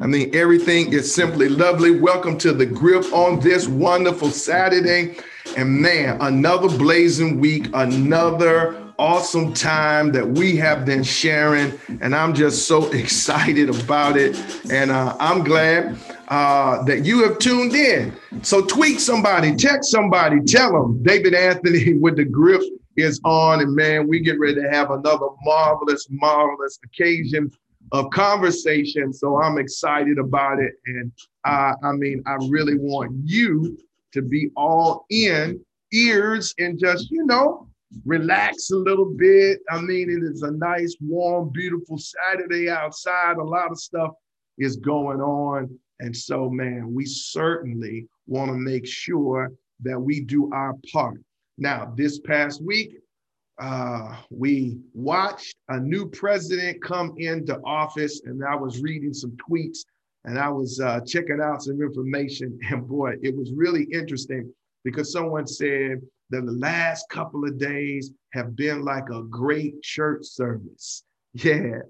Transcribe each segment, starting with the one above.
I mean, everything is simply lovely. Welcome to the grip on this wonderful Saturday. And man, another blazing week, another awesome time that we have been sharing. And I'm just so excited about it. And uh, I'm glad uh, that you have tuned in. So tweet somebody, text somebody, tell them David Anthony with the grip is on. And man, we get ready to have another marvelous, marvelous occasion of conversation. So I'm excited about it. And uh, I mean, I really want you to be all in ears and just, you know, relax a little bit. I mean, it is a nice, warm, beautiful Saturday outside. A lot of stuff is going on. And so, man, we certainly want to make sure that we do our part. Now, this past week, uh, we watched a new president come into office, and I was reading some tweets and I was uh, checking out some information. And boy, it was really interesting because someone said that the last couple of days have been like a great church service. Yeah,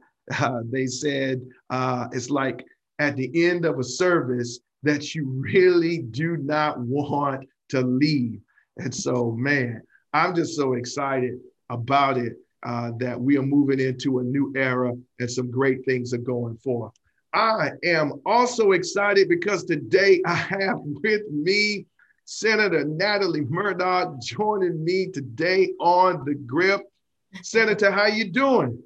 uh, they said uh, it's like at the end of a service that you really do not want to leave. And so, man, I'm just so excited about it uh, that we are moving into a new era and some great things are going forth. I am also excited because today I have with me Senator Natalie Murdock joining me today on the grip. Senator, how you doing?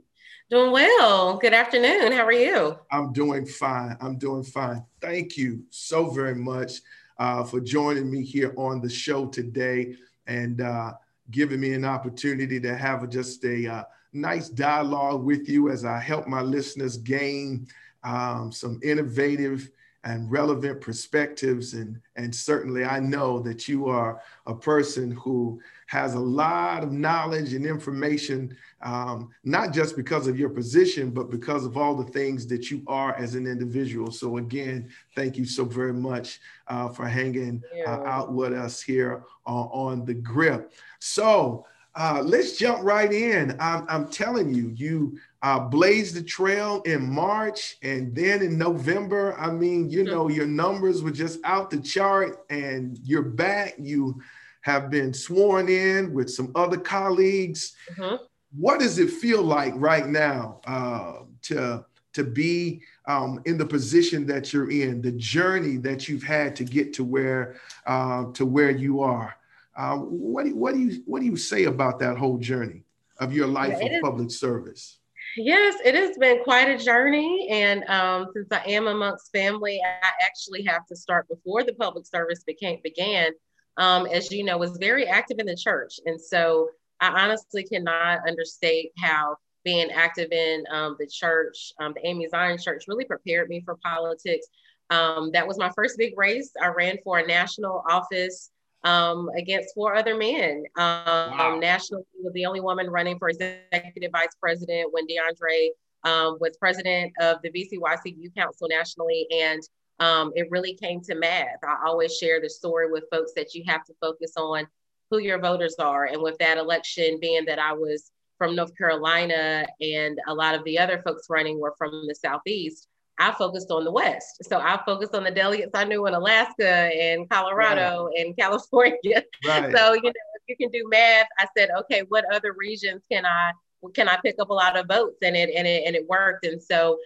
Doing well. Good afternoon. How are you? I'm doing fine. I'm doing fine. Thank you so very much uh, for joining me here on the show today. And uh, giving me an opportunity to have just a uh, nice dialogue with you as I help my listeners gain um, some innovative and relevant perspectives. And, and certainly, I know that you are a person who has a lot of knowledge and information, um, not just because of your position, but because of all the things that you are as an individual. So, again, thank you so very much uh, for hanging uh, out with us here uh, on the grip. So, uh, let's jump right in. I'm, I'm telling you, you uh, blazed the trail in March and then in November. I mean, you know, your numbers were just out the chart and you're back. You have been sworn in with some other colleagues. Mm-hmm. What does it feel like right now uh, to, to be um, in the position that you're in, the journey that you've had to get to where, uh, to where you are? Uh, what, do, what, do you, what do you say about that whole journey of your life yeah, of public service? Yes, it has been quite a journey. And um, since I am amongst family, I actually have to start before the public service became, began. Um, as you know, was very active in the church. And so I honestly cannot understate how being active in um, the church, um, the AME Zion Church, really prepared me for politics. Um, that was my first big race. I ran for a national office um, against four other men. Um, wow. Nationally, was the only woman running for executive vice president when DeAndre um, was president of the VCYC Youth Council nationally. And um, it really came to math. I always share the story with folks that you have to focus on who your voters are. And with that election being that I was from North Carolina and a lot of the other folks running were from the Southeast, I focused on the West. So I focused on the delegates I knew in Alaska and Colorado right. and California. Right. So, you know, if you can do math, I said, okay, what other regions can I can I pick up a lot of votes? And it and it and it worked. And so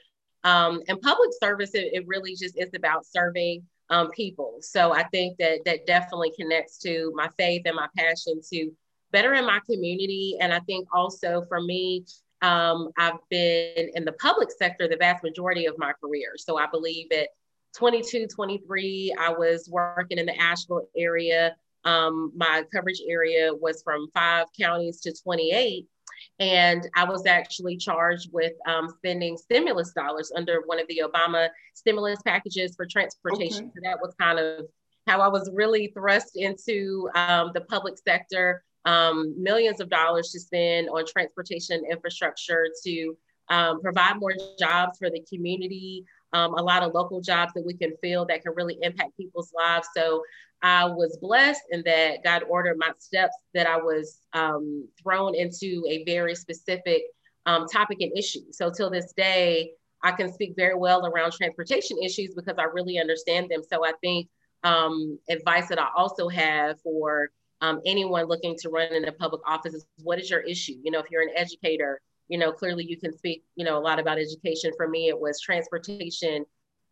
um, and public service, it, it really just is about serving um, people. So I think that that definitely connects to my faith and my passion to better in my community. And I think also for me, um, I've been in the public sector the vast majority of my career. So I believe at 22, 23, I was working in the Asheville area. Um, my coverage area was from five counties to 28. And I was actually charged with um, spending stimulus dollars under one of the Obama stimulus packages for transportation. Okay. So that was kind of how I was really thrust into um, the public sector um, millions of dollars to spend on transportation infrastructure to um, provide more jobs for the community, um, a lot of local jobs that we can fill that can really impact people's lives. So I was blessed in that God ordered my steps that I was um, thrown into a very specific um, topic and issue. So till this day, I can speak very well around transportation issues because I really understand them. So I think um, advice that I also have for um, anyone looking to run in a public office is what is your issue? You know, if you're an educator, you know, clearly you can speak, you know, a lot about education. For me, it was transportation,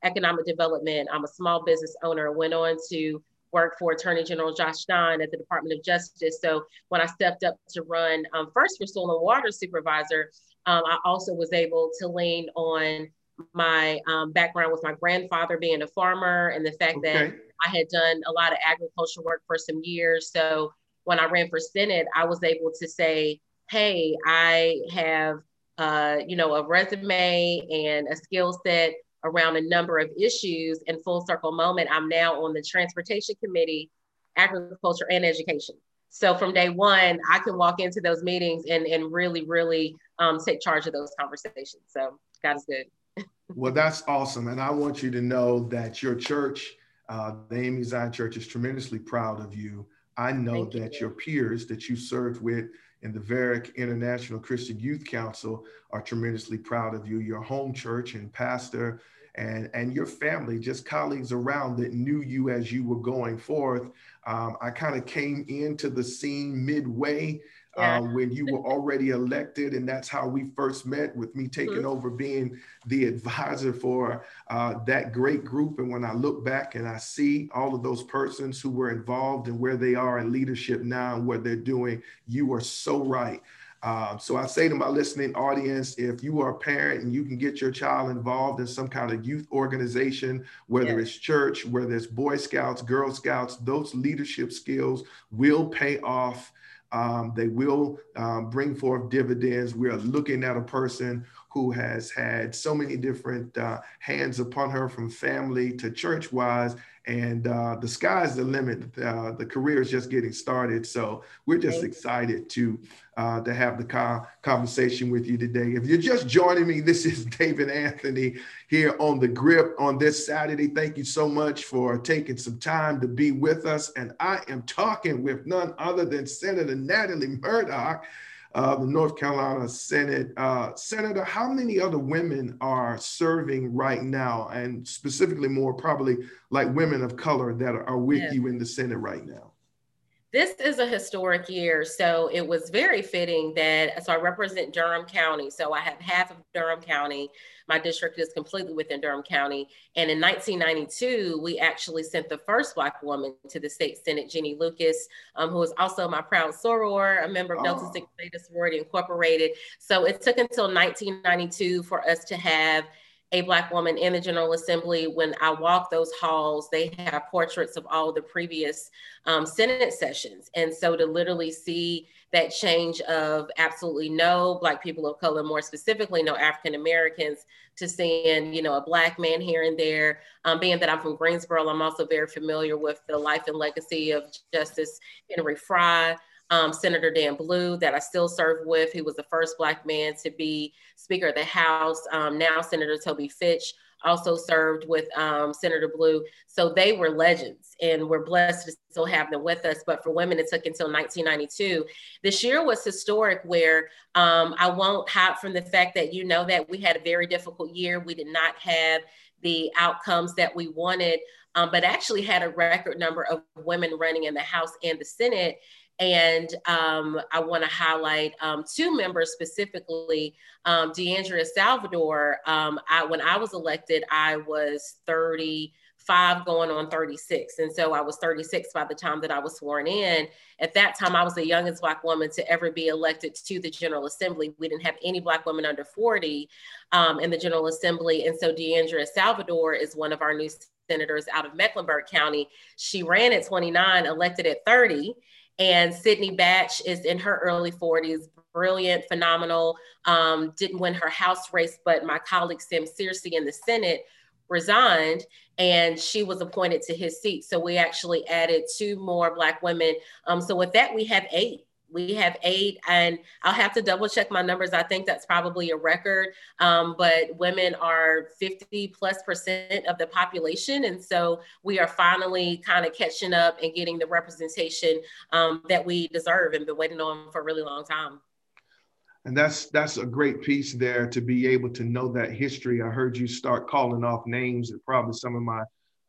economic development. I'm a small business owner, went on to work for Attorney General Josh Stein at the Department of Justice. So when I stepped up to run um, first for Soil and Water Supervisor, um, I also was able to lean on my um, background with my grandfather being a farmer and the fact okay. that I had done a lot of agricultural work for some years. So when I ran for Senate, I was able to say, hey, I have, uh, you know, a resume and a skill set around a number of issues. And full circle moment, I'm now on the Transportation Committee, Agriculture and Education. So from day one, I can walk into those meetings and, and really, really um, take charge of those conversations. So God is good. well, that's awesome. And I want you to know that your church, uh, the AME Zion Church, is tremendously proud of you. I know Thank that you. your peers that you served with in the Varick International Christian Youth Council are tremendously proud of you. Your home church and pastor and, and your family, just colleagues around that knew you as you were going forth. Um, I kind of came into the scene midway. Uh, when you were already elected. And that's how we first met with me taking mm-hmm. over being the advisor for uh, that great group. And when I look back and I see all of those persons who were involved and where they are in leadership now and what they're doing, you are so right. Uh, so I say to my listening audience, if you are a parent and you can get your child involved in some kind of youth organization, whether yes. it's church, whether it's Boy Scouts, Girl Scouts, those leadership skills will pay off um, they will um, bring forth dividends. We are looking at a person who has had so many different uh, hands upon her from family to church wise. And uh, the sky's the limit. Uh, the career is just getting started. So we're just excited to uh, to have the co- conversation with you today. If you're just joining me, this is David Anthony here on the grip on this Saturday. Thank you so much for taking some time to be with us. And I am talking with none other than Senator Natalie Murdock uh, the North Carolina Senate. Uh, Senator, how many other women are serving right now, and specifically more probably like women of color that are, with yeah. you in the Senate right now? This is a historic year. So it was very fitting that, so I represent Durham County. So I have half of Durham County. My district is completely within Durham County. And in 1992, we actually sent the first Black woman to the state Senate, Jenny Lucas, um, who is also my proud soror, a member of oh. Delta Sigma Theta Sorority Incorporated. So it took until 1992 for us to have a Black woman in the General Assembly. When I walk those halls, they have portraits of all the previous um, Senate sessions. And so to literally see that change of absolutely no Black people of color, more specifically, no African Americans, to seeing, you know, a Black man here and there. Um, being that I'm from Greensboro, I'm also very familiar with the life and legacy of Justice Henry Frye um, Senator Dan Blue that I still serve with. He was the first Black man to be Speaker of the House. Um, now Senator Toby Fitch also served with um, Senator Blue. So they were legends and we're blessed to still have them with us. But for women, it took until 1992. This year was historic where um, I won't hide from the fact that you know that we had a very difficult year. We did not have the outcomes that we wanted, um, but actually had a record number of women running in the House and the Senate. And um, I want to highlight um, two members specifically. Um, De'Andrea Salvador, um, I, when I was elected, I was 35 going on 36. And so I was 36 by the time that I was sworn in. At that time, I was the youngest Black woman to ever be elected to the General Assembly. We didn't have any Black women under 40 um, in the General Assembly. And so De'Andrea Salvador is one of our new senators out of Mecklenburg County. She ran at 29, elected at 30. And Sydney Batch is in her early 40s, brilliant, phenomenal. Um, didn't win her House race, but my colleague Sam Searcy in the Senate resigned and she was appointed to his seat. So we actually added two more Black women. Um, so with that, we have eight we have eight and i'll have to double check my numbers i think that's probably a record um, but women are 50 plus percent of the population and so we are finally kind of catching up and getting the representation um, that we deserve and been waiting on for a really long time and that's that's a great piece there to be able to know that history. I heard you start calling off names and probably some of my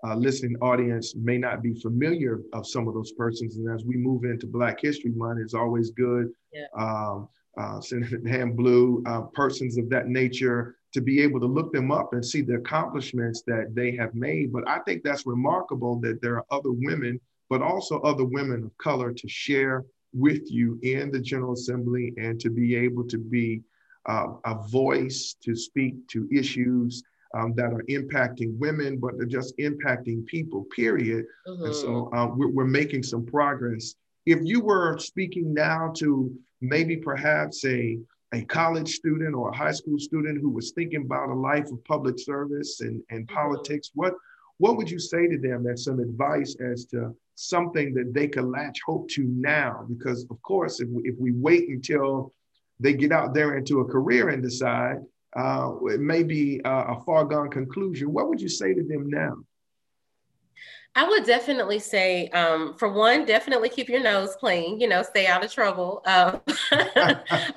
uh, listening audience may not be familiar of some of those persons. And as we move into Black History Month, it's always good. Yeah. Um, uh, Senator Dan Blue, uh, persons of that nature, to be able to look them up and see the accomplishments that they have made. But I think that's remarkable that there are other women, but also other women of color to share with you in the General Assembly and to be able to be uh, a voice to speak to issues um, that are impacting women, but they're just impacting people, period. Mm-hmm. And so mm-hmm. uh, we're, we're making some progress. If you were speaking now to maybe perhaps a, a college student or a high school student who was thinking about a life of public service and, and mm-hmm. politics, what, what would you say to them as some advice as to something that they could latch hope to now. Because of course, if we, if we wait until they get out there into a career and decide, uh, it may be a, a far gone conclusion. What would you say to them now? I would definitely say, um, for one, definitely keep your nose clean. You know, stay out of trouble. Um,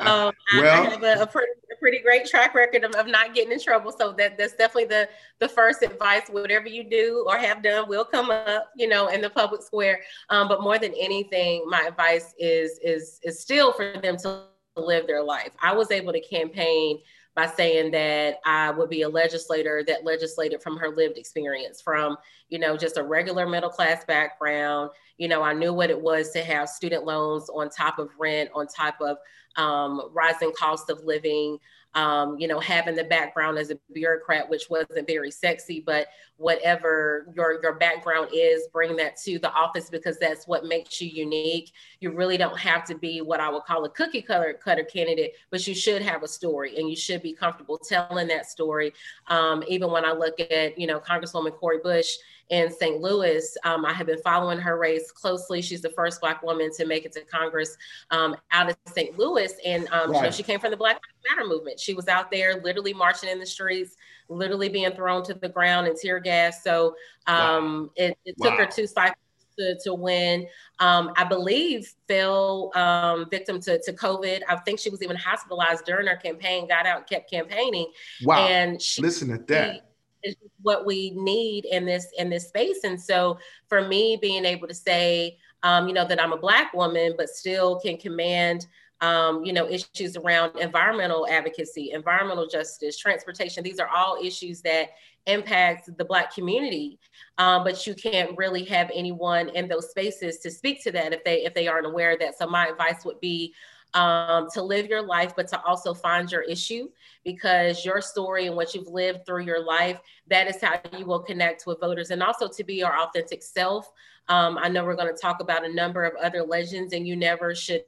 um, well, I, have a, a, pretty, a, pretty, great track record of, of, not getting in trouble, so that that's definitely the the first advice. Whatever you do or have done will come up, you know, in the public square. Um, but more than anything, my advice is is is still for them to live their life. I was able to campaign by saying that I would be a legislator that legislated from her lived experience, from, you know, just a regular middle class background. You know, I knew what it was to have student loans on top of rent, on top of um, rising cost of living, um, you know, having the background as a bureaucrat, which wasn't very sexy, but whatever your your background is, bring that to the office because that's what makes you unique. You really don't have to be what I would call a cookie cutter cutter candidate, but you should have a story and you should be comfortable telling that story. Um, even when I look at, you know, Congresswoman Cori Bush in St. Louis. Um, I have been following her race closely. She's the first Black woman to make it to Congress um, out of St. Louis. And um, right. you know, she came from the Black Lives Matter movement. She was out there literally marching in the streets, literally being thrown to the ground and tear gas. So wow. Um, it, it wow. took her two cycles to, to win. Um, I believe fell um, victim to, to COVID. I think she was even hospitalized during her campaign, got out, kept campaigning. Wow. And she, listen to that is what we need in this in this space. And so for me, being able to say, um, you know, that I'm a black woman, but still can command um, you know, issues around environmental advocacy, environmental justice, transportation. These are all issues that impact the Black community, um, but you can't really have anyone in those spaces to speak to that if they if they aren't aware of that. So my advice would be um, to live your life, but to also find your issue because your story and what you've lived through your life, that is how you will connect with voters and also to be your authentic self. Um, I know we're going to talk about a number of other legends, and you never should.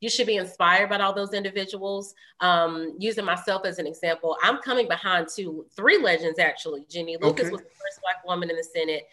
You should be inspired by all those individuals. Um, using myself as an example, I'm coming behind two, three legends actually. Ginny Lucas okay. was the first Black woman in the Senate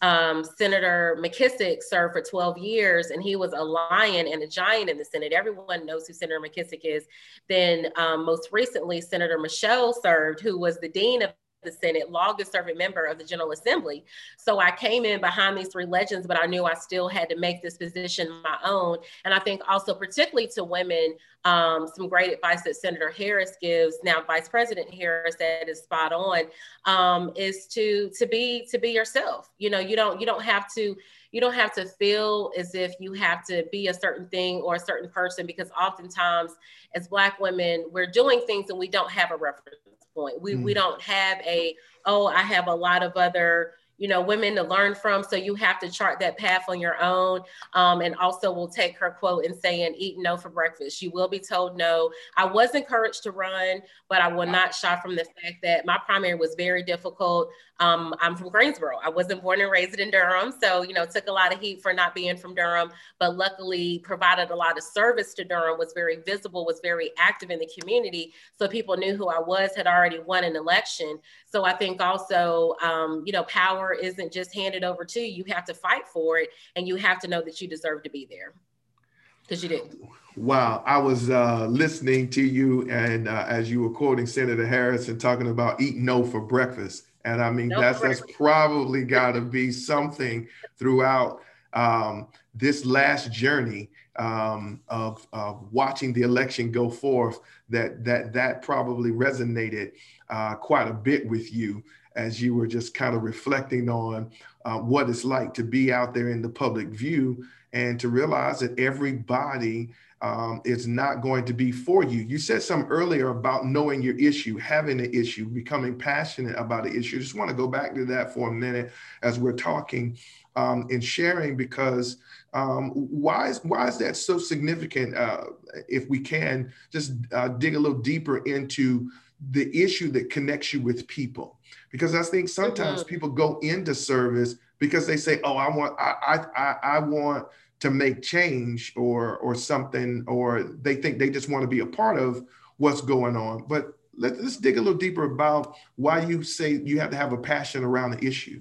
um, Senator McKissick served for 12 years, and he was a lion and a giant in the Senate. Everyone knows who Senator McKissick is. Then, um, most recently, Senator Michaux served, who was the dean of the Senate, longest serving member of the General Assembly. So I came in behind these three legends, but I knew I still had to make this position my own. And I think also, particularly to women, um, some great advice that Senator Harris gives now, Vice President Harris, that is spot on, um, is to to be to be yourself. You know, you don't you don't have to you don't have to feel as if you have to be a certain thing or a certain person because oftentimes as black women we're doing things and we don't have a reference point. We, mm. we don't have a, oh, I have a lot of other you know women to learn from. So you have to chart that path on your own. Um, and also we'll take her quote and saying eat no for breakfast. You will be told no. I was encouraged to run but i will not shy from the fact that my primary was very difficult um, i'm from greensboro i wasn't born and raised in durham so you know took a lot of heat for not being from durham but luckily provided a lot of service to durham was very visible was very active in the community so people knew who i was had already won an election so i think also um, you know power isn't just handed over to you. You have to fight for it and you have to know that you deserve to be there because you did. Wow, I was uh, listening to you, and uh, as you were quoting Senator Harris and talking about eat no for breakfast, and I mean no that's that's probably got to be something throughout um, this last journey um, of, of, watching the election go forth, that that that probably resonated uh, quite a bit with you as you were just kind of reflecting on uh, what it's like to be out there in the public view and to realize that everybody um, is not going to be for you. You said some earlier about knowing your issue, having an issue, becoming passionate about an issue. Just want to go back to that for a minute as we're talking um, and sharing because um, why is why is that so significant? Uh, if we can just uh, dig a little deeper into the issue that connects you with people, because I think sometimes mm-hmm. people go into service because they say, "Oh, I want I I I want." To make change or or something or they think they just want to be a part of what's going on. But let, us dig a little deeper about why you say you have to have a passion around the issue.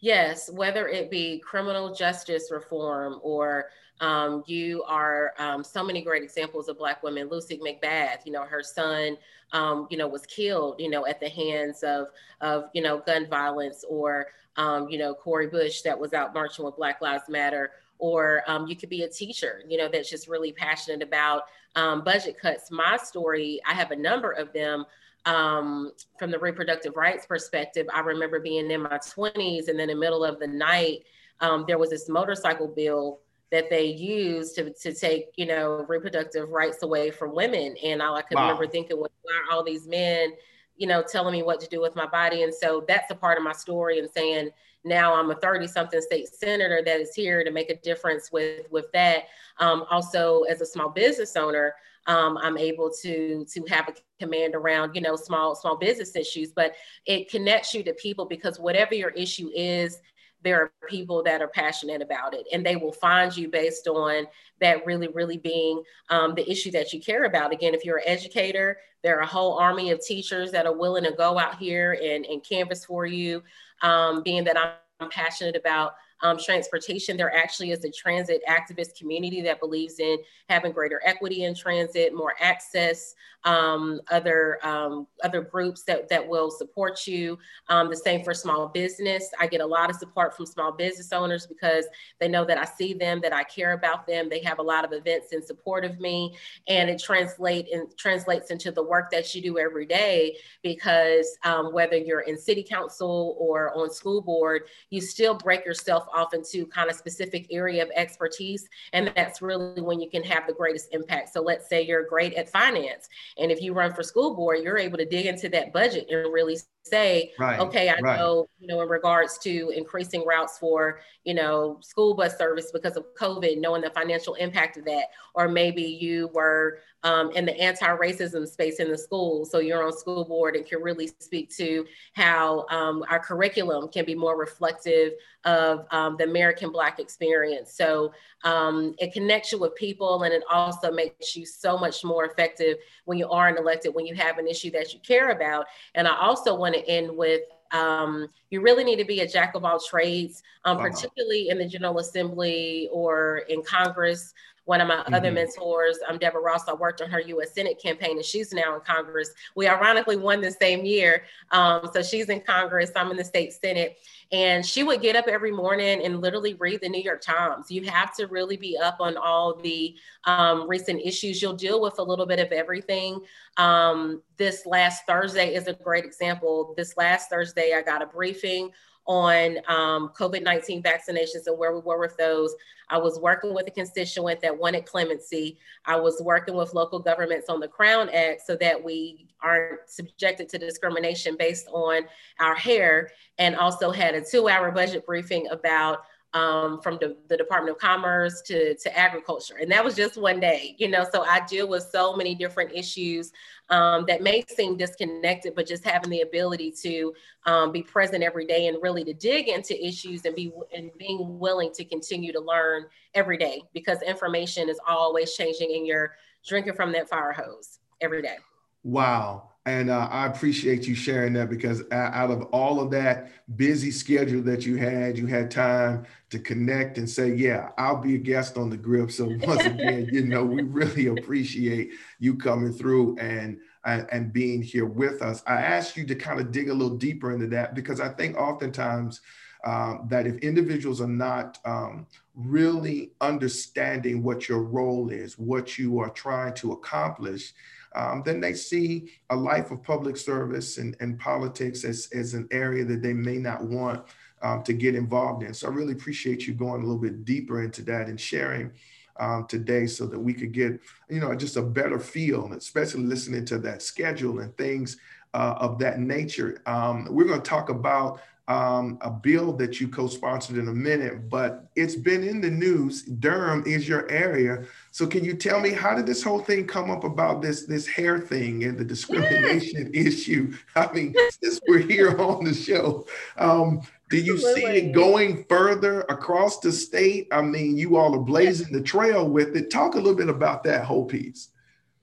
Yes whether it be criminal justice reform or um, you are um, so many great examples of black women. Lucy mcbath you know her son um, you know was killed you know at the hands of of you know gun violence or um, you know, Cori Bush that was out marching with Black Lives Matter, or um, you could be a teacher, you know, that's just really passionate about um, budget cuts. My story, I have a number of them. Um, from the reproductive rights perspective, I remember being in my 20s, and then in the middle of the night, um, there was this motorcycle bill that they used to, to take, you know, reproductive rights away from women. And all I could wow. remember thinking was, why are all these men you know, telling me what to do with my body. And so that's a part of my story and saying now I'm a 30 something state senator that is here to make a difference with, with that. Um, also as a small business owner, um, I'm able to, to have a command around, you know, small, small business issues, but it connects you to people because whatever your issue is, there are people that are passionate about it and they will find you based on that really really being um, the issue that you care about. Again if you're an educator there are a whole army of teachers that are willing to go out here and, and canvas for you. Um, being that i'm passionate about um, transportation. There actually is a transit activist community that believes in having greater equity in transit, more access, um, other um, other groups that, that will support you. Um, the same for small business. I get a lot of support from small business owners because they know that I see them, that I care about them. They have a lot of events in support of me, and it translate and translates into the work that you do every day. Because um, whether you're in city council or on school board, you still break yourself off into kind of specific area of expertise, and that's really when you can have the greatest impact. So let's say you're great at finance and if you run for school board, you're able to dig into that budget and really say, right, okay, I right. know, you know, in regards to increasing routes for, you know, school bus service because of COVID, knowing the financial impact of that, or maybe you were um, in the anti-racism space in the school, so you're on school board and can really speak to how um, our curriculum can be more reflective of um, the American Black experience. So um, it connects you with people, and it also makes you so much more effective when you are an elected, when you have an issue that you care about. And I also want to end with um, you really need to be a jack of all trades, um, wow. particularly in the General Assembly or in Congress. One of my mm-hmm. other mentors, um, Deborah Ross, I worked on her U.S. Senate campaign, and she's now in Congress. We ironically won the same year, um, so she's in Congress. I'm in the state Senate, and she would get up every morning and literally read the New York Times. You have to really be up on all the um, recent issues. You'll deal with a little bit of everything. Um, this last Thursday is a great example. This last Thursday, I got a briefing on um, COVID 19 vaccinations and where we were with those. I was working with a constituent that wanted clemency. I was working with local governments on the Crown Act so that we aren't subjected to discrimination based on our hair, and also had a two hour budget briefing about um, from the, the, Department of Commerce to, to agriculture. And that was just one day, you know, so I deal with so many different issues um, that may seem disconnected, but just having the ability to um, be present every day and really to dig into issues and be and being willing to continue to learn every day because information is always changing and you're drinking from that fire hose every day. Wow. And uh, I appreciate you sharing that because out of all of that busy schedule that you had, you had time to connect and say, Yeah, I'll be a guest on the grip. So, once again, you know, we really appreciate you coming through and, and, and being here with us. I asked you to kind of dig a little deeper into that because I think oftentimes um, that if individuals are not um, really understanding what your role is, what you are trying to accomplish, um, then they see a life of public service and, and politics as, as an area that they may not want um, to get involved in. So I really appreciate you going a little bit deeper into that and sharing um, today so that we could get, you know, just a better feel, especially listening to that schedule and things uh, of that nature. Um, we're going to talk about um, a bill that you co-sponsored in a minute, but it's been in the news. Durham is your area, so can you tell me how did this whole thing come up about this this hair thing and the discrimination issue? I mean, since we're here on the show, um, do you see it going further across the state? I mean, you all are blazing the trail with it. Talk a little bit about that whole piece.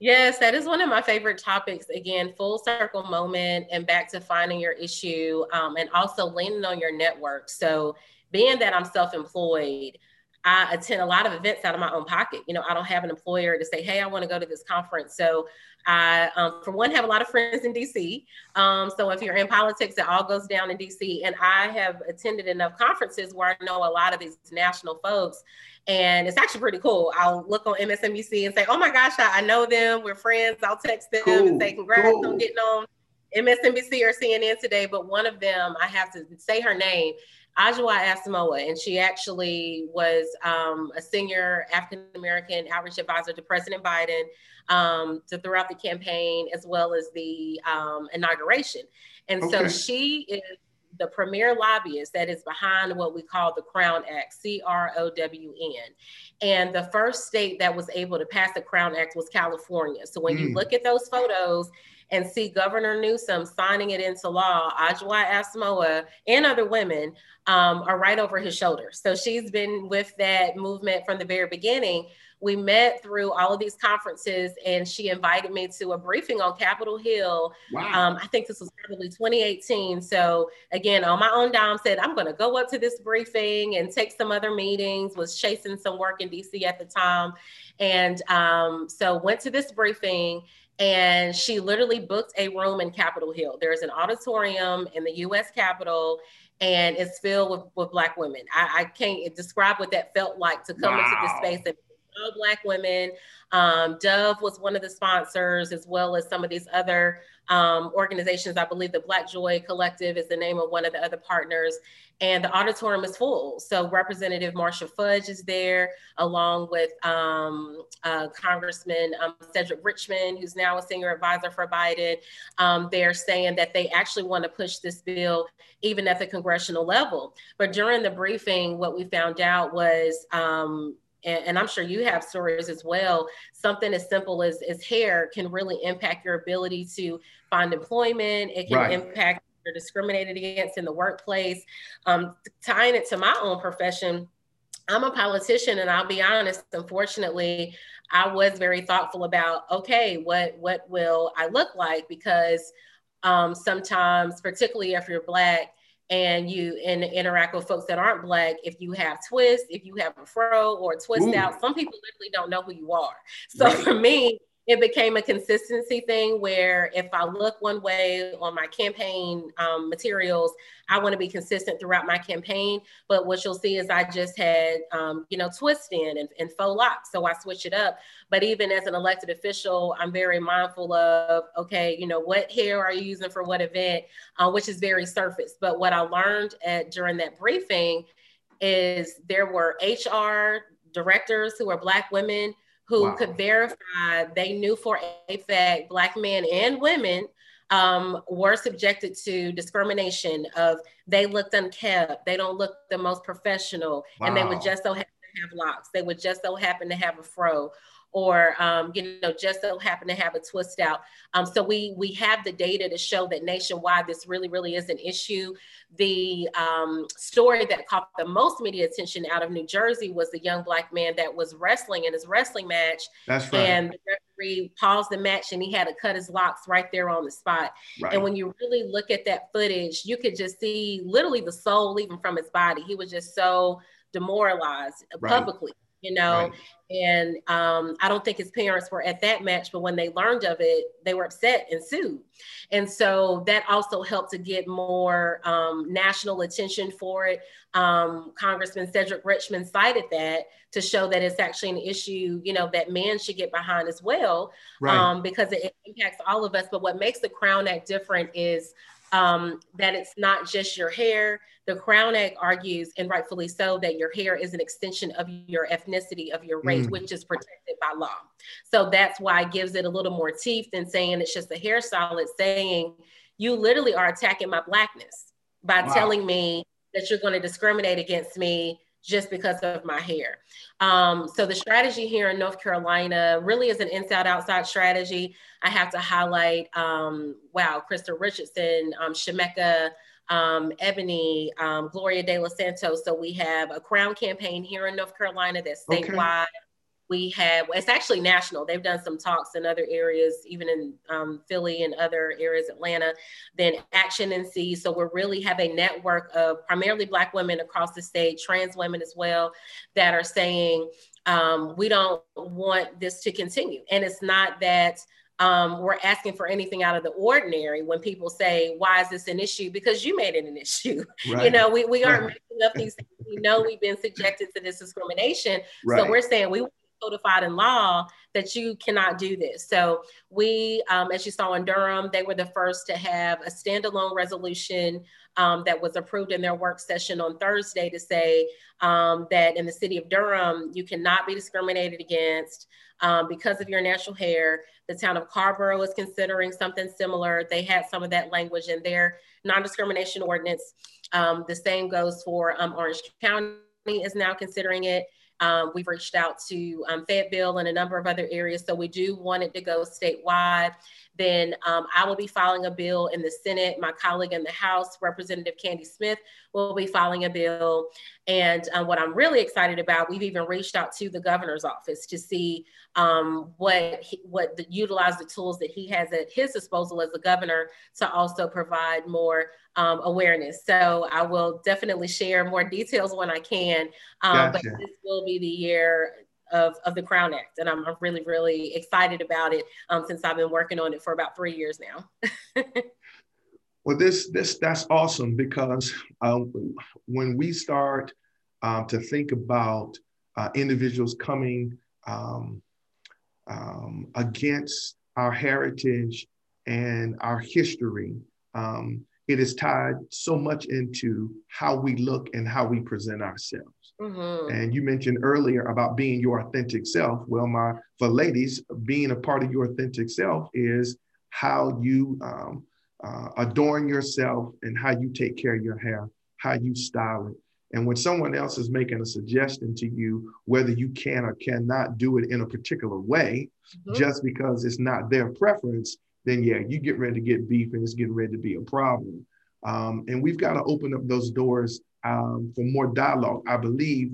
Yes, that is one of my favorite topics. Again, full circle moment and back to finding your issue um, and also leaning on your network. So, being that I'm self employed, I attend a lot of events out of my own pocket. You know, I don't have an employer to say, hey, I want to go to this conference. So, I, um, for one, have a lot of friends in DC. Um, so if you're in politics, it all goes down in DC. And I have attended enough conferences where I know a lot of these national folks. And it's actually pretty cool. I'll look on MSNBC and say, oh my gosh, I, know them. We're friends. I'll text them cool. and say, congrats cool. on getting on MSNBC or CNN today. But one of them, I have to say her name. Adjoa Asamoah, and she actually was um, a senior African American outreach advisor to President Biden um, to throughout the campaign as well as the um, inauguration. And okay. so she is the premier lobbyist that is behind what we call the Crown Act, C R O W N. And the first state that was able to pass the Crown Act was California. So when mm. you look at those photos, and see Governor Newsom signing it into law, Adjoa Asamoah and other women um, are right over his shoulder. So she's been with that movement from the very beginning. We met through all of these conferences, and she invited me to a briefing on Capitol Hill. Wow. Um, I think this was probably 2018. So again, on my own dime, said I'm going to go up to this briefing and take some other meetings. Was chasing some work in DC at the time, and um, so went to this briefing and she literally booked a room in Capitol Hill. There's an auditorium in the US Capitol and it's filled with, with Black women. I, I can't describe what that felt like to come wow. into this space and all Black women. Um, Dove was one of the sponsors, as well as some of these other um, organizations. I believe the Black Joy Collective is the name of one of the other partners. And the auditorium is full. So Representative Marcia Fudge is there, along with um, uh, Congressman um, Cedric Richmond, who's now a senior advisor for Biden. Um, they're saying that they actually want to push this bill even at the congressional level. But during the briefing, what we found out was um, and, and, I'm sure you have stories as well. Something as simple as, as hair can really impact your ability to find employment. It can right. impact you're discriminated against in the workplace. Um, tying it to my own profession, I'm a politician, and I'll be honest. Unfortunately, I was very thoughtful about okay, what what will I look like? Because um, sometimes, particularly if you're black, and you and interact with folks that aren't black if you have twists if you have a fro or twist Ooh. out some people literally don't know who you are so right. for me it became a consistency thing where if I look one way on my campaign um, materials, I want to be consistent throughout my campaign. But what you'll see is I just had, um, you know, twist in and, and faux locks. So I switch it up. But even as an elected official, I'm very mindful of, okay, you know, what hair are you using for what event, uh, which is very surface. But what I learned at, during that briefing is there were HR directors who are Black women who wow. could verify they knew for a fact black men and women um, were subjected to discrimination of they looked unkempt, they don't look the most professional, wow. and they would just so happen to have locks, they would just so happen to have a fro, or um, you know just so happen to have a twist out. Um, so we we have the data to show that nationwide this really really is an issue. The um, story that caught the most media attention out of New Jersey was the young black man that was wrestling in his wrestling match. That's right. And the referee paused the match and he had to cut his locks right there on the spot. Right. And when you really look at that footage, you could just see literally the soul leaving from his body. He was just so demoralized right. publicly you know. Right. And um, I don't think his parents were at that match, but when they learned of it, they were upset and sued. And so that also helped to get more um, national attention for it. Um, Congressman Cedric Richmond cited that to show that it's actually an issue, you know, that men should get behind as well, right. Um, because it, it impacts all of us. But what makes the Crown Act different is um, that it's not just your hair. The Crown Act argues, and rightfully so, that your hair is an extension of your ethnicity, of your race, mm. which is protected by law. So that's why it gives it a little more teeth than saying it's just a hairstyle. It's saying you literally are attacking my blackness by wow. telling me that you're going to discriminate against me just because of my hair. Um, so the strategy here in North Carolina really is an inside outside strategy. I have to highlight, um, wow, Krista Richardson, um, Shemeka, um, Ebony, um, Gloria De Los Santos. So we have a crown campaign here in North Carolina that's statewide. Okay we have it's actually national they've done some talks in other areas even in um, philly and other areas atlanta then action and nc so we really have a network of primarily black women across the state trans women as well that are saying um, we don't want this to continue and it's not that um, we're asking for anything out of the ordinary when people say, why is this an issue? Because you made it an issue. Right. You know, we, we aren't right. making up these things. We know we've been subjected to this discrimination. Right. So we're saying we codified in law that you cannot do this. So we, um, as you saw in Durham, they were the first to have a standalone resolution um, that was approved in their work session on Thursday to say um, that in the city of Durham, you cannot be discriminated against um, because of your natural hair. The town of Carrboro is considering something similar. They had some of that language in their non-discrimination ordinance. Um, the same goes for um, Orange County is now considering it. Um, we've reached out to um, Fayetteville and a number of other areas. So we do want it to go statewide. Then um, I will be filing a bill in the Senate. My colleague in the House, Representative Kandie Smith, will be filing a bill. And um, what I'm really excited about, we've even reached out to the governor's office to see um, what he, what the, utilize the tools that he has at his disposal as a governor to also provide more um, awareness. So I will definitely share more details when I can. Um, gotcha. But this will be the year of, of the Crown Act. And I'm, I'm really, really excited about it um, since I've been working on it for about three years now. well, this, this, that's awesome because um, when we start uh, to think about uh, individuals coming um, um, against our heritage and our history, um, it is tied so much into how we look and how we present ourselves. Mm-hmm. And you mentioned earlier about being your authentic self. Well, my for ladies, being a part of your authentic self is how you um, uh, adorn yourself and how you take care of your hair, how you style it. And when someone else is making a suggestion to you, whether you can or cannot do it in a particular way, mm-hmm. just because it's not their preference, then yeah, you get ready to get beef and it's getting ready to be a problem. Um, and we've got to open up those doors um, for more dialogue. I believe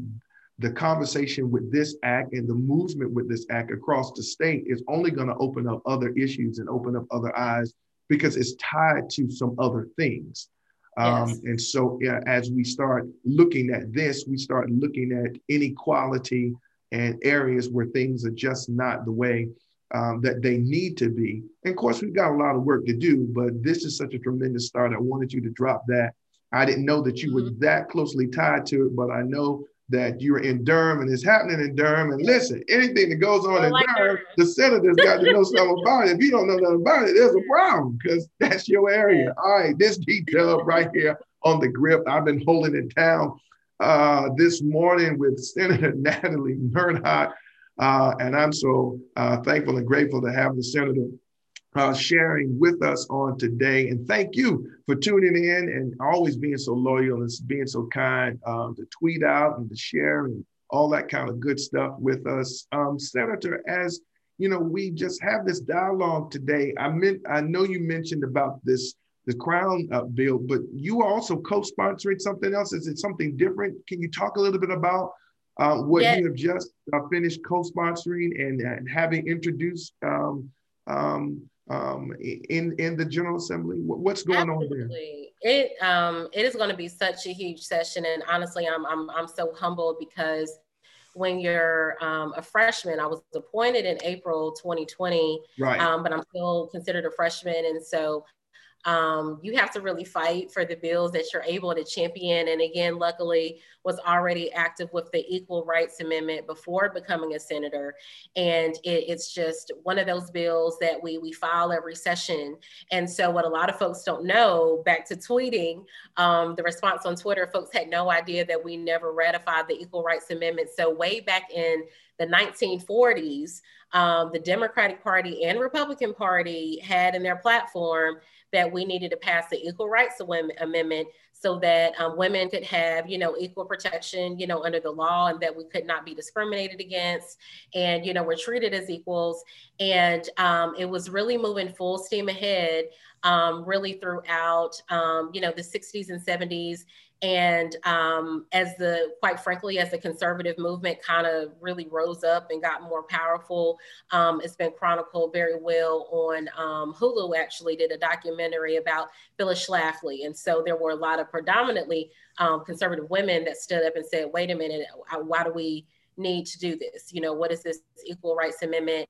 the conversation with this act and the movement with this act across the state is only going to open up other issues and open up other eyes because it's tied to some other things. Um, yes. And so, yeah, as we start looking at this, we start looking at inequality and areas where things are just not the way um, that they need to be. And of course, we've got a lot of work to do, but this is such a tremendous start. I wanted you to drop that I didn't know that you were mm-hmm. that closely tied to it, but I know that you're in Durham and it's happening in Durham. And listen, anything that goes on in like Durham, the senators got to know something about it. If you don't know nothing about it, there's a problem because that's your area. All right, this detail right here on the grip, I've been holding it down uh, this morning with Senator Natalie Murdock. Uh, and I'm so uh, thankful and grateful to have the senator uh, sharing with us on today. And thank you for tuning in and always being so loyal and being so kind um, to tweet out and to share and all that kind of good stuff with us. Um, Senator, as you know, we just have this dialogue today. I meant I know you mentioned about this the Crown uh, bill, but you are also co-sponsoring something else. Is it something different? Can you talk a little bit about uh, what yes. you have just uh, finished co-sponsoring and, and having introduced um, um, um, in in the General Assembly? What's going Absolutely. on there? It um, it is going to be such a huge session, and honestly, I'm I'm I'm so humbled because when you're um, a freshman. I was appointed in April 2020, right. um, but I'm still considered a freshman. And so um, you have to really fight for the bills that you're able to champion. And again, luckily, was already active with the Equal Rights Amendment before becoming a senator. And it, it's just one of those bills that we we file every session. And so, what a lot of folks don't know, back to tweeting, um, the response on Twitter, folks had no idea that we never ratified the Equal Rights Amendment. So way back in the 1940s, um, the Democratic Party and Republican Party had in their platform that we needed to pass the Equal Rights Amendment so that um, women could have, you know, equal protection, you know, under the law and that we could not be discriminated against and, you know, we're treated as equals. And um, it was really moving full steam ahead um, really throughout, um, you know, the 60s and 70s and um, as the, quite frankly, as the conservative movement kind of really rose up and got more powerful, um, it's been chronicled very well on um, Hulu. Actually, did a documentary about Phyllis Schlafly, and so there were a lot of predominantly um, conservative women that stood up and said, "Wait a minute, why do we?" need to do this? You know, what is this equal rights amendment?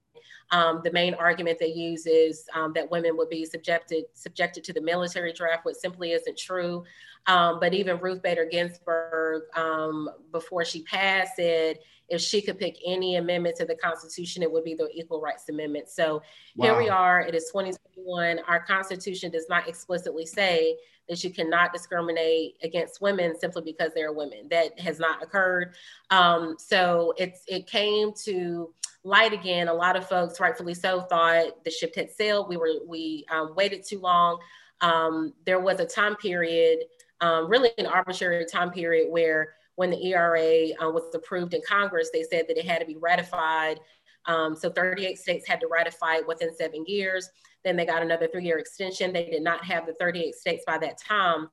Um, the main argument they use is um, that women would be subjected subjected to the military draft, which simply isn't true. Um, but even Ruth Bader Ginsburg, um, before she passed, said if she could pick any amendment to the Constitution, it would be the Equal Rights Amendment. So wow. here we are. It is 2021. Our Constitution does not explicitly say that you cannot discriminate against women simply because they're women. That has not occurred. Um, so it's it came to light again. A lot of folks, rightfully so, thought the ship had sailed. We were we um, waited too long. Um, there was a time period, um, really an arbitrary time period, where when the ERA uh, was approved in Congress, they said that it had to be ratified. Um, so 38 states had to ratify it within seven years. Then they got another three year extension. They did not have the 38 states by that time.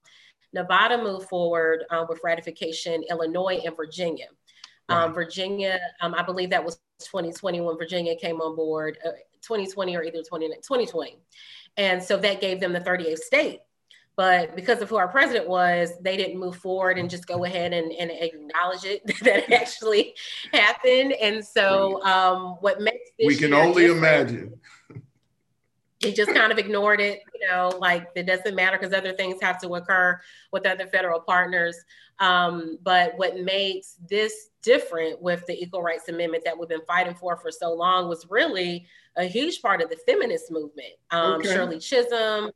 Nevada moved forward uh, with ratification, Illinois and Virginia. Um, Virginia, um, I believe that was 2020 when Virginia came on board, uh, 2020 or either 20, 2020. And so that gave them the 38th state. But because of who our president was, they didn't move forward and just go ahead and, and acknowledge it that it actually happened. And so, um, what makes we can only imagine he just kind of ignored it, you know, like it doesn't matter because other things have to occur with other federal partners. Um, but what makes this different with the Equal Rights Amendment that we've been fighting for for so long was really a huge part of the feminist movement. Um, okay. Shirley Chisholm,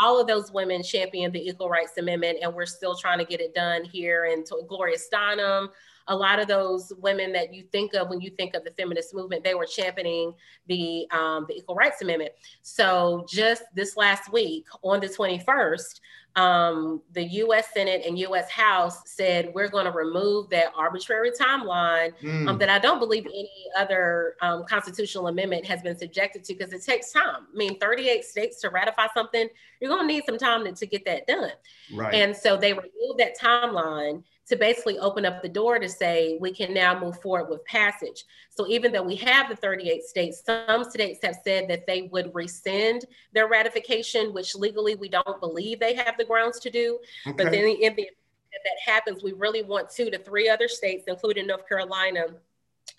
all of those women championed the Equal Rights Amendment, and we're still trying to get it done here. And Gloria Steinem, a lot of those women that you think of when you think of the feminist movement, they were championing the um, the Equal Rights Amendment. So just this last week, on the 21st, um, the U.S. Senate and U.S. House said we're going to remove that arbitrary timeline mm. um, that I don't believe any other um, constitutional amendment has been subjected to because it takes time. I mean, 38 states to ratify something, you're going to need some time to, to get that done. Right. And so they removed that timeline to basically open up the door to say we can now move forward with passage. So even though we have the 38 states, some states have said that they would rescind their ratification, which legally we don't believe they have the grounds to do. Okay. But then in the that happens, we really want two to three other states, including North Carolina,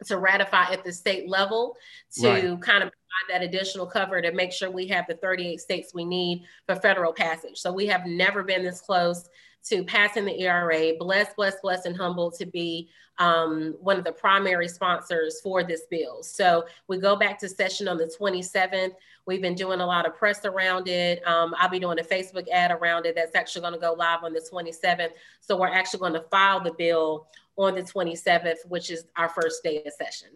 to ratify at the state level to right. kind of provide that additional cover to make sure we have the 38 states we need for federal passage. So we have never been this close to passing the ERA. Blessed, blessed, blessed, and humbled to be um, one of the primary sponsors for this bill. So we go back to session on the 27th. We've been doing a lot of press around it. Um, I'll be doing a Facebook ad around it that's actually going to go live on the 27th. So we're actually going to file the bill on the 27th, which is our first day of session.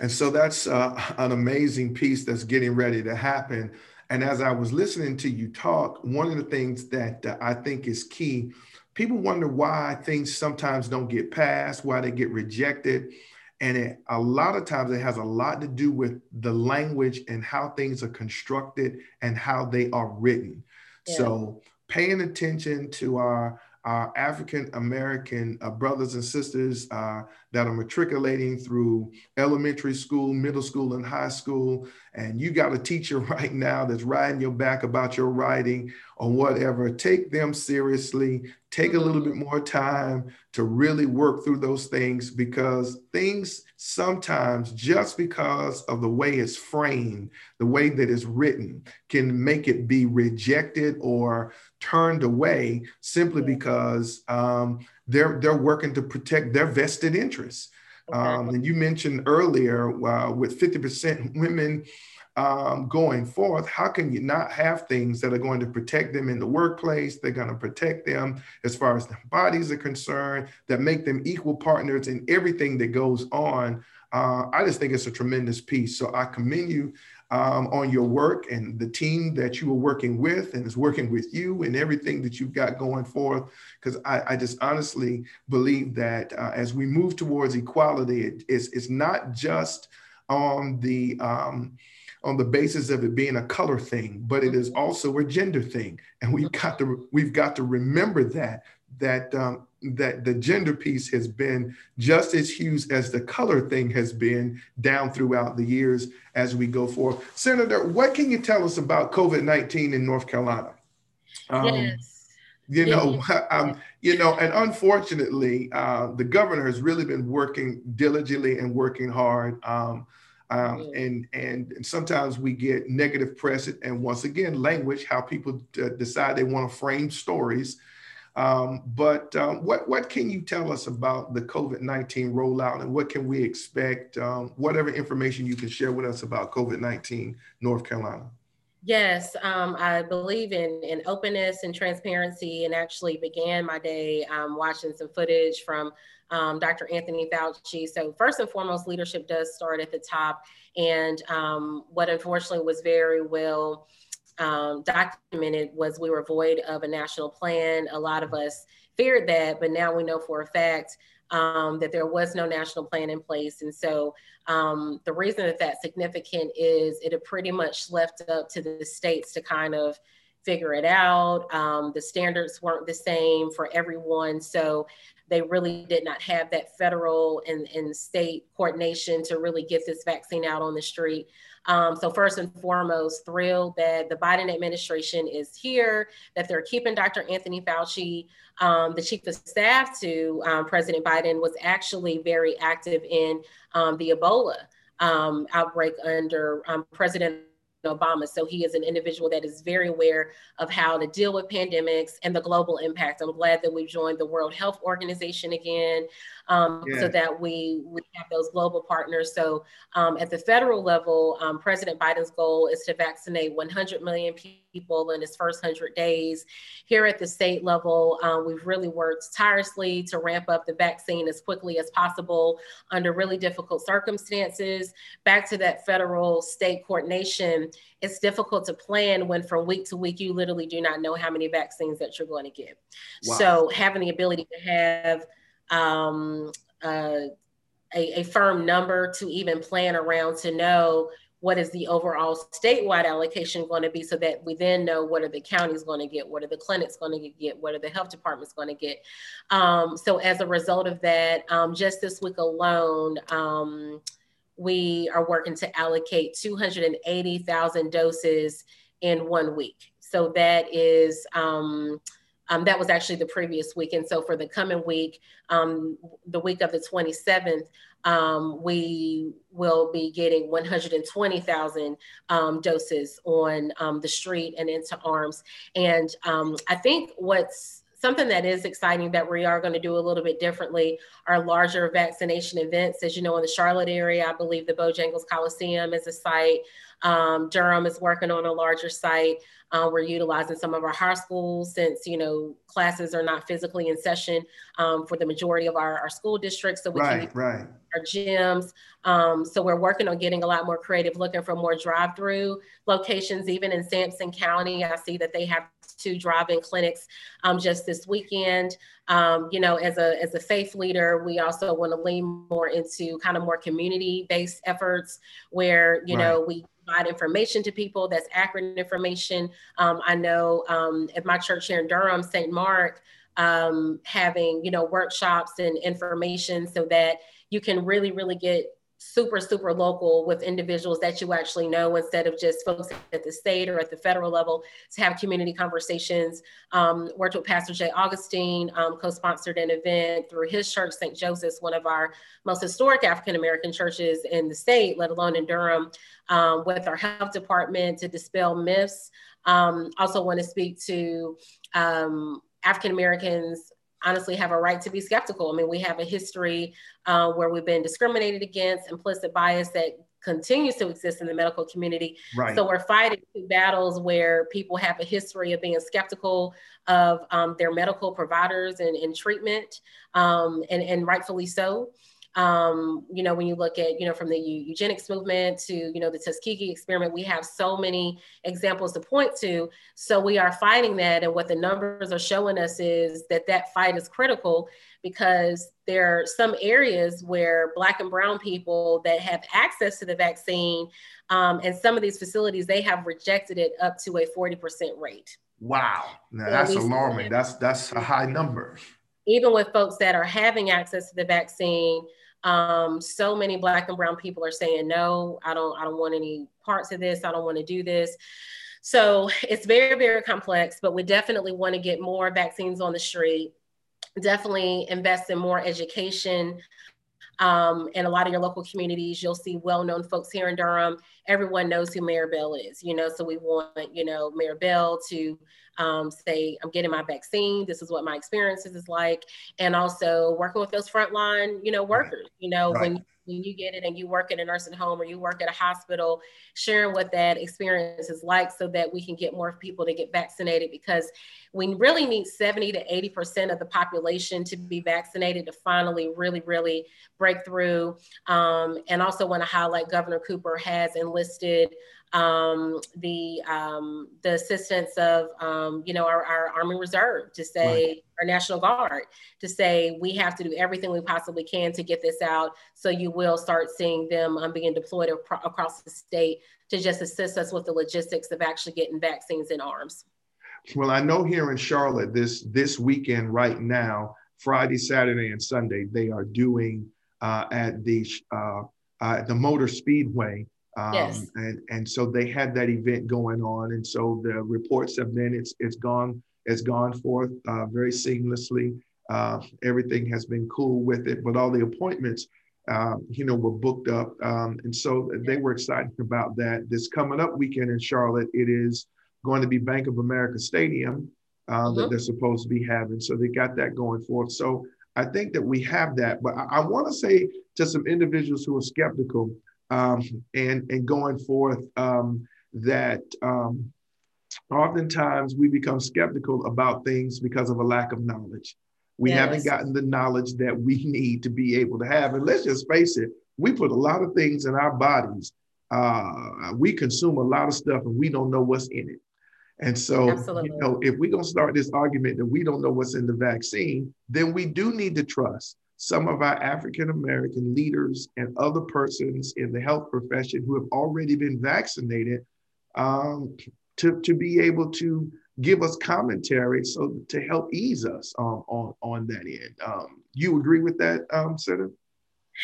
And so that's uh, an amazing piece that's getting ready to happen. And as I was listening to you talk, one of the things that uh, I think is key, people wonder why things sometimes don't get passed, why they get rejected. And it, a lot of times it has a lot to do with the language and how things are constructed and how they are written. Yeah. So paying attention to our our African American uh, brothers and sisters uh, that are matriculating through elementary school, middle school, and high school. And you got a teacher right now that's riding your back about your writing or whatever. Take them seriously. Take a little bit more time to really work through those things because things sometimes, just because of the way it's framed, the way that it's written, can make it be rejected or turned away simply because um, they're they're working to protect their vested interests. Okay. Um, and you mentioned earlier uh, with 50% women um, going forth, how can you not have things that are going to protect them in the workplace? They're going to protect them as far as their bodies are concerned, that make them equal partners in everything that goes on. Uh, I just think it's a tremendous piece. So I commend you um, on your work and the team that you are working with and is working with you and everything that you've got going forth. Because I, I, just honestly believe that uh, as we move towards equality, it, it's, it's not just on the um, on the basis of it being a color thing, but it is also a gender thing, and we've got to we've got to remember that that um, that the gender piece has been just as huge as the color thing has been down throughout the years as we go forward. Senator, what can you tell us about COVID 19 in North Carolina? Um, yes. You know, um, you know, and unfortunately, uh, the governor has really been working diligently and working hard. Um, um, and, and, and sometimes we get negative press and once again language how people d- decide they want to frame stories um, but um, what, what can you tell us about the COVID 19 rollout and what can we expect? Um, whatever information you can share with us about COVID 19 North Carolina. Yes, um, I believe in, in openness and transparency, and actually began my day um, watching some footage from um, Dr. Anthony Fauci. So, first and foremost, leadership does start at the top. And um, what unfortunately was very well um, documented was we were void of a national plan. A lot of us feared that, but now we know for a fact um, that there was no national plan in place. And so um, the reason that that's significant is it had pretty much left up to the states to kind of figure it out. Um, the standards weren't the same for everyone. So they really did not have that federal and, and state coordination to really get this vaccine out on the street. Um, so first and foremost, thrilled that the Biden administration is here, that they're keeping Dr. Anthony Fauci, um, the chief of staff to um, President Biden, was actually very active in um, the Ebola um, outbreak under um, President Obama. So he is an individual that is very aware of how to deal with pandemics and the global impact. I'm glad that we've joined the World Health Organization again um, yeah. so that we, we have those global partners. So um, at the federal level, um, President Biden's goal is to vaccinate 100 million people in his first 100 days. Here at the state level, um, we've really worked tirelessly to ramp up the vaccine as quickly as possible under really difficult circumstances. Back to that federal state coordination, it's difficult to plan when from week to week you literally do not know how many vaccines that you're going to get. Wow. So having the ability to have um, uh, a, a firm number to even plan around to know what is the overall statewide allocation going to be so that we then know what are the counties going to get what are the clinics going to get what are the health departments going to get. Um, so as a result of that um, just this week alone um, we are working to allocate 280000 doses in one week. So that is um, that was actually the previous week. And so for the coming week, um, the week of the 27th, um, we will be getting 120,000 um, doses on um, the street and into arms. And um, I think what's something that is exciting that we are going to do a little bit differently are larger vaccination events. As you know, in the Charlotte area, I believe the Bojangles Coliseum is a site. Um, Durham is working on a larger site. Uh, we're utilizing some of our high schools since you know classes are not physically in session um, for the majority of our, our school districts. So we right, can right. our gyms. Um, so we're working on getting a lot more creative, looking for more drive-through locations. Even in Sampson County, I see that they have two drive-in clinics um, just this weekend. Um, you know, as a as a faith leader, we also want to lean more into kind of more community-based efforts where you right. know we provide information to people that's accurate information. Um, I know um, at my church here in Durham, St. Mark, um, having you know workshops and information so that you can really really get super super local with individuals that you actually know instead of just folks at the state or at the federal level to have community conversations. Um, worked with pastor jay augustine um, co-sponsored an event through his church st joseph's one of our most historic african american churches in the state let alone in durham um, with our health department to dispel myths. Um, also want to speak to um, african americans honestly have a right to be skeptical. I mean, we have a history uh, where we've been discriminated against, implicit bias that continues to exist in the medical community. Right. So we're fighting two battles where people have a history of being skeptical of um, their medical providers and, and treatment, um, and, and rightfully so. Um, you know, when you look at, you know, from the eugenics movement to, you know, the Tuskegee experiment, we have so many examples to point to. So we are fighting that. And what the numbers are showing us is that that fight is critical because there are some areas where Black and Brown people that have access to the vaccine um, and some of these facilities, they have rejected it up to a 40% rate. Wow. Now so that's alarming. That's, that's a high number even with folks that are having access to the vaccine, um, so many black and brown people are saying, no, I don't, I don't want any parts of this. I don't want to do this. So it's very, very complex, but we definitely want to get more vaccines on the street, definitely invest in more education. Um, in a lot of your local communities, you'll see well-known folks here in Durham. Everyone knows who Mayor Bell is, you know, so we want, you know, Mayor Bell to um, say, I'm getting my vaccine. This is what my experiences is like. And also working with those frontline, you know, workers, you know, right. when when you get it and you work in a nursing home or you work at a hospital, sharing what that experience is like so that we can get more people to get vaccinated because we really need 70 to 80% of the population to be vaccinated to finally really, really break through. Um, and also want to highlight Governor Cooper has enlisted um, the um, the assistance of um, you know our, our, Army Reserve to say right. our National Guard to say we have to do everything we possibly can to get this out. So you will start seeing them um, being deployed across the state to just assist us with the logistics of actually getting vaccines in arms. Well, I know here in Charlotte this this weekend right now, Friday, Saturday, and Sunday, they are doing uh, at the uh, uh, the Motor Speedway um, yes. and, and so they had that event going on. And so the reports have been, it's, it's gone, it's gone forth uh, very seamlessly. Uh, everything has been cool with it, but all the appointments, uh, you know, were booked up. Um, and so they were excited about that. This coming up weekend in Charlotte, it is going to be Bank of America Stadium mm-hmm. that they're supposed to be having. So they got that going forth. So I think that we have that. But I, I want to say to some individuals who are skeptical, um, and and going forth um, that um, oftentimes we become skeptical about things because of a lack of knowledge. We yes. haven't gotten the knowledge that we need to be able to have. And let's just face it, we put a lot of things in our bodies. Uh, we consume a lot of stuff and we don't know what's in it. And so, Absolutely. you know, if we're going to start this argument that we don't know what's in the vaccine, then we do need to trust some of our African American leaders and other persons in the health profession who have already been vaccinated um, to, to be able to give us commentary so to help ease us on, on, on that end. Um, you agree with that, um, Senator?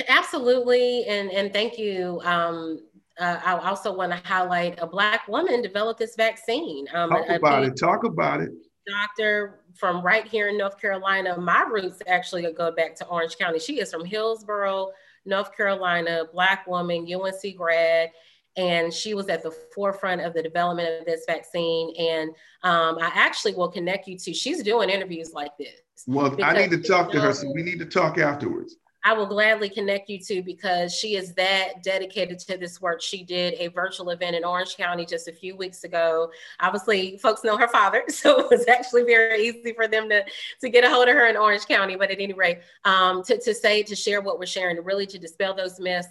Absolutely. And, and thank you. Um, uh, I also want to highlight a Black woman developed this vaccine. Um, Talk about it. Talk about it doctor from right here in North Carolina. My roots actually go back to Orange County. She is from Hillsborough, North Carolina, Black woman, UNC grad. And she was at the forefront of the development of this vaccine. And um, I actually will connect you to, she's doing interviews like this. Well, I need to talk to her. So we need to talk afterwards. I will gladly connect you to because she is that dedicated to this work. She did a virtual event in Orange County just a few weeks ago. Obviously, folks know her father, so it was actually very easy for them to, to get a hold of her in Orange County. But at any rate, um, to, to say, to share what we're sharing, really to dispel those myths.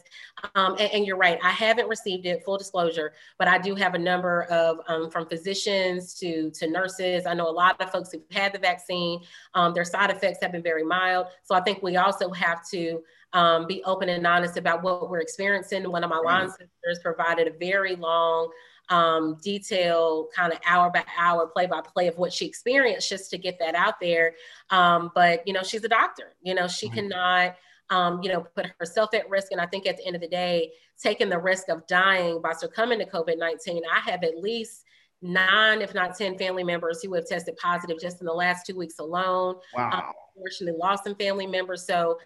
Um, and, and, you're right, I haven't received it, full disclosure, but I do have a number of um, from physicians to, to nurses. I know a lot of folks who've had the vaccine, um, their side effects have been very mild. So I think we also have to um, be open and honest about what we're experiencing. One of my line sisters provided a very long um, detail kind of hour by hour, play by play of what she experienced just to get that out there. Um, but, you know, she's a doctor, you know, she mm-hmm. cannot, um, you know, put herself at risk. And I think at the end of the day, taking the risk of dying by succumbing to COVID 19, I have at least nine, if not 10 family members who have tested positive just in the last two weeks alone. Wow. Um, unfortunately, lost some family members. So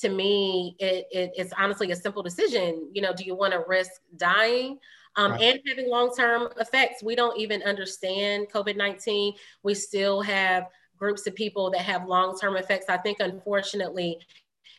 to me, it, it, it's honestly a simple decision. You know, do you want to risk dying? Um, right. and having long-term effects. We don't even understand COVID-19. We still have groups of people that have long-term effects. I think, unfortunately,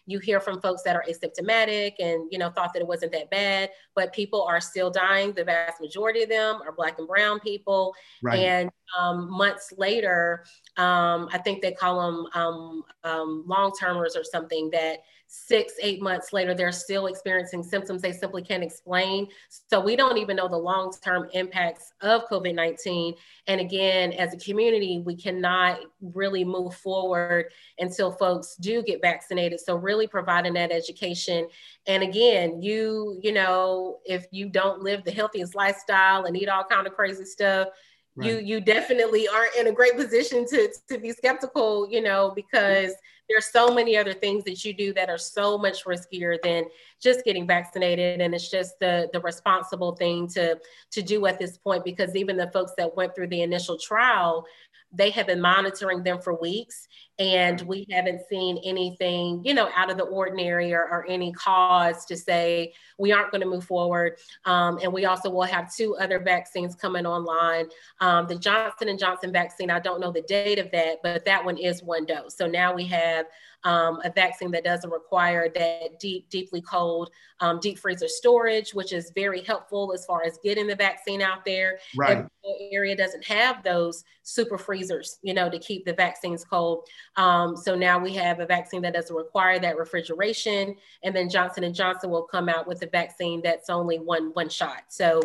you hear from folks that are asymptomatic and you know thought that it wasn't that bad but people are still dying the vast majority of them are black and brown people right. and um, months later um, i think they call them um, um long termers or something that six, eight months later, they're still experiencing symptoms they simply can't explain. So we don't even know the long term impacts of COVID 19. And again, as a community, we cannot really move forward until folks do get vaccinated. So really providing that education. And again, you, you know, if you don't live the healthiest lifestyle and eat all kind of crazy stuff, Right. you you definitely aren't in a great position to to be skeptical you know because there's so many other things that you do that are so much riskier than just getting vaccinated. And it's just the the responsible thing to to do at this point because even the folks that went through the initial trial they have been monitoring them for weeks and we haven't seen anything you know out of the ordinary or, or any cause to say we aren't going to move forward um, and we also will have two other vaccines coming online um, the johnson and johnson vaccine i don't know the date of that but that one is one dose so now we have um, a vaccine that doesn't require that deep, deeply cold, um, deep freezer storage, which is very helpful as far as getting the vaccine out there. Right. Every area doesn't have those super freezers, you know, to keep the vaccines cold. Um, so now we have a vaccine that doesn't require that refrigeration, and then Johnson and Johnson will come out with a vaccine that's only one one shot. So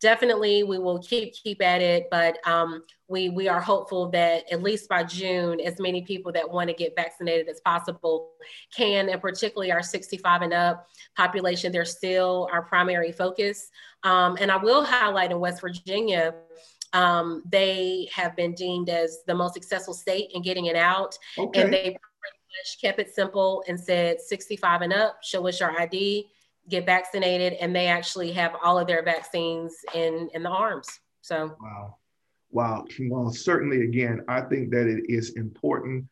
definitely we will keep keep at it but um, we we are hopeful that at least by june as many people that want to get vaccinated as possible can and particularly our 65 and up population they're still our primary focus um, and i will highlight in west virginia um, they have been deemed as the most successful state in getting it out. Okay. and they kept it simple and said 65 and up show us your id get vaccinated and they actually have all of their vaccines in in the arms. So. Wow. Wow. Well certainly again i think that it is important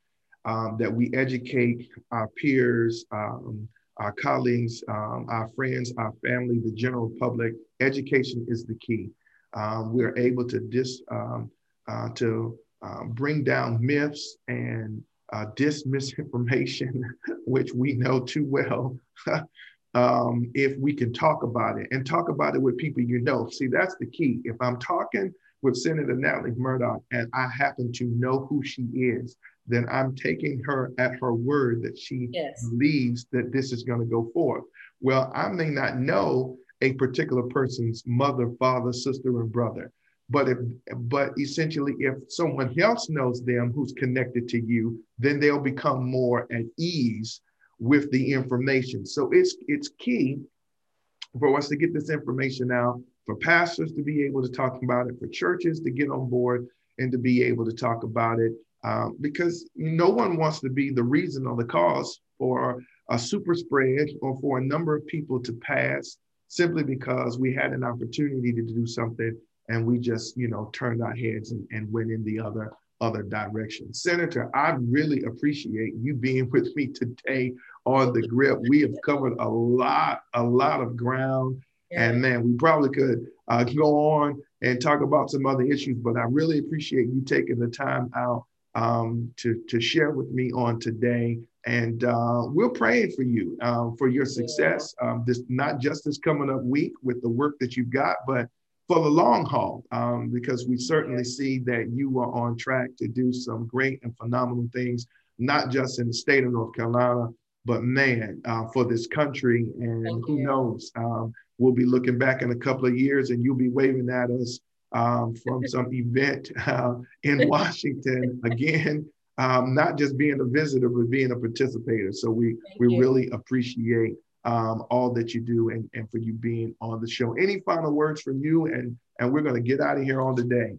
um, that we educate our peers um, our colleagues um, our friends our family the general public. Education is the key um, we're able to dis um, uh, to uh, bring down myths and uh, misinformation, which we know too well um, if we can talk about it and talk about it with people you know. See, that's the key. If I'm talking with Senator Natalie Murdock and I happen to know who she is, then I'm taking her at her word that she yes. believes that this is going to go forth. Well, I may not know a particular person's mother, father, sister, and brother. But if, but essentially, if someone else knows them who's connected to you, then they'll become more at ease with the information. So it's it's key for us to get this information out, for pastors to be able to talk about it, for churches to get on board and to be able to talk about it, um, because no one wants to be the reason or the cause for a super spread or for a number of people to pass simply because we had an opportunity to do something and we just you know turned our heads and, and went in the other other direction. Senator, I really appreciate you being with me today on the grip. We have covered a lot, a lot of ground. Yeah. And man, we probably could uh, go on and talk about some other issues, but I really appreciate you taking the time out um, to, to share with me on today. And uh, we're praying for you, uh, for your success. Um, this not just this coming up week with the work that you've got, but for the long haul, um, because we certainly see that you are on track to do some great and phenomenal things, not just in the state of North Carolina, but man, uh, for this country. And Thank who you. knows, um, we'll be looking back in a couple of years and you'll be waving at us um, from some event uh, in Washington again. Um, not just being a visitor, but being a participator. So we Thank we you. really appreciate um, all that you do and, and for you being on the show. Any final words from you? And, and we're going to get out of here on the day.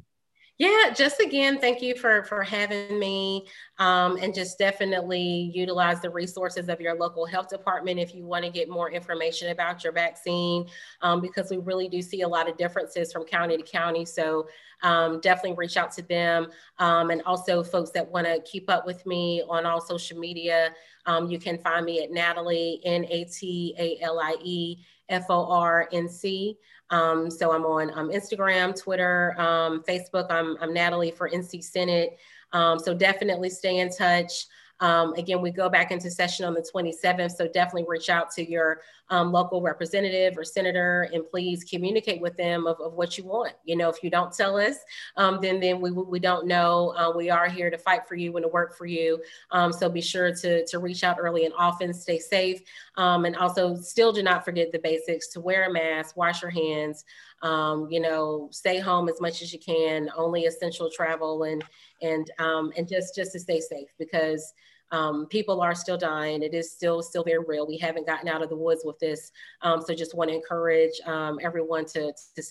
Yeah, just again, thank you for for having me, um, and just definitely utilize the resources of your local health department if you want to get more information about your vaccine, um, because we really do see a lot of differences from county to county. So um, definitely reach out to them, um, and also folks that want to keep up with me on all social media. Um, you can find me at Natalie N A T A L I E F O R N C. Um, so I'm on um, Instagram, Twitter, um, Facebook. I'm, I'm Natalie for NC Senate. Um, so definitely stay in touch. Um, again, we go back into session on the 27th, so definitely reach out to your um, local representative or senator and please communicate with them of, of, what you want. You know, if you don't tell us, um, then then we, we don't know. Uh, we are here to fight for you and to work for you. Um, so be sure to, to reach out early and often, stay safe, um, and also still do not forget the basics to wear a mask, wash your hands, um, you know, stay home as much as you can, only essential travel and and um, and just just to stay safe because um, people are still dying. It is still still very real. We haven't gotten out of the woods with this. Um, so just want to encourage um, everyone to to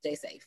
stay safe.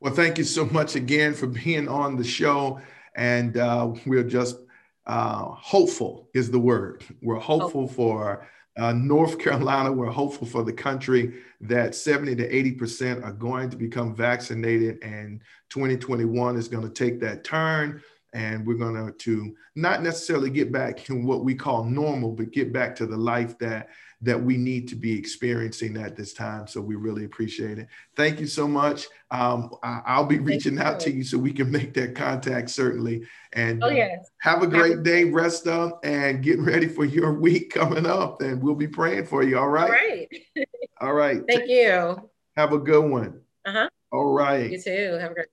Well, thank you so much again for being on the show, and uh, we're just uh, hopeful is the word. We're hopeful for uh, North Carolina. We're hopeful for the country that 70 to 80 percent are going to become vaccinated, and 2021 is going to take that turn and we're going to not necessarily get back to what we call normal but get back to the life that that we need to be experiencing at this time. So we really appreciate it. Thank you so much. Um, I, will be reaching out to you. so we can make that contact certainly. And oh, yes. uh, have a great day. rest up and get ready for your week coming up and we'll be praying for you. All right? All right. All right. Thank you. Have a good one. Uh-huh. All right. You too. Have a great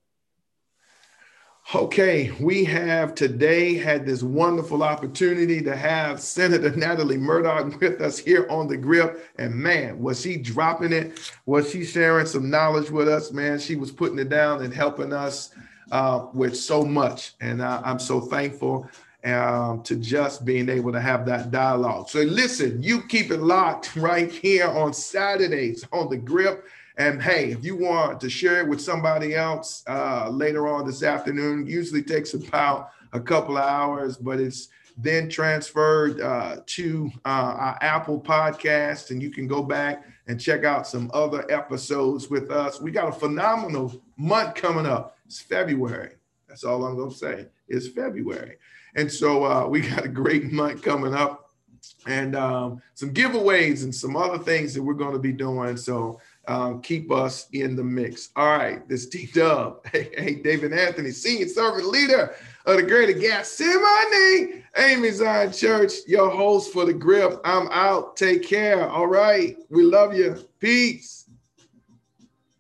Okay, we have today had this wonderful opportunity to have Senator Natalie Murdock with us here on the grip. And man, was she dropping it? Was she sharing some knowledge with us? Man, she was putting it down and helping us uh, with so much. And uh, I'm so thankful um, to just being able to have that dialogue. So listen, you keep it locked right here on Saturdays on the grip. And hey, if you want to share it with somebody else uh, later on this afternoon, usually takes about a couple of hours, but it's then transferred uh, to uh, our Apple podcast, and you can go back and check out some other episodes with us. We got a phenomenal month coming up. It's February. That's all I'm going to say. It's February. And so uh, we got a great month coming up and um, some giveaways and some other things that we're going to be doing. So um, keep us in the mix. All right, this D Dub. Hey, hey, David Anthony, senior servant leader of the Greater Gethsemane, AME Zion Church, your host for the grip. I'm out. Take care. All right, we love you. Peace.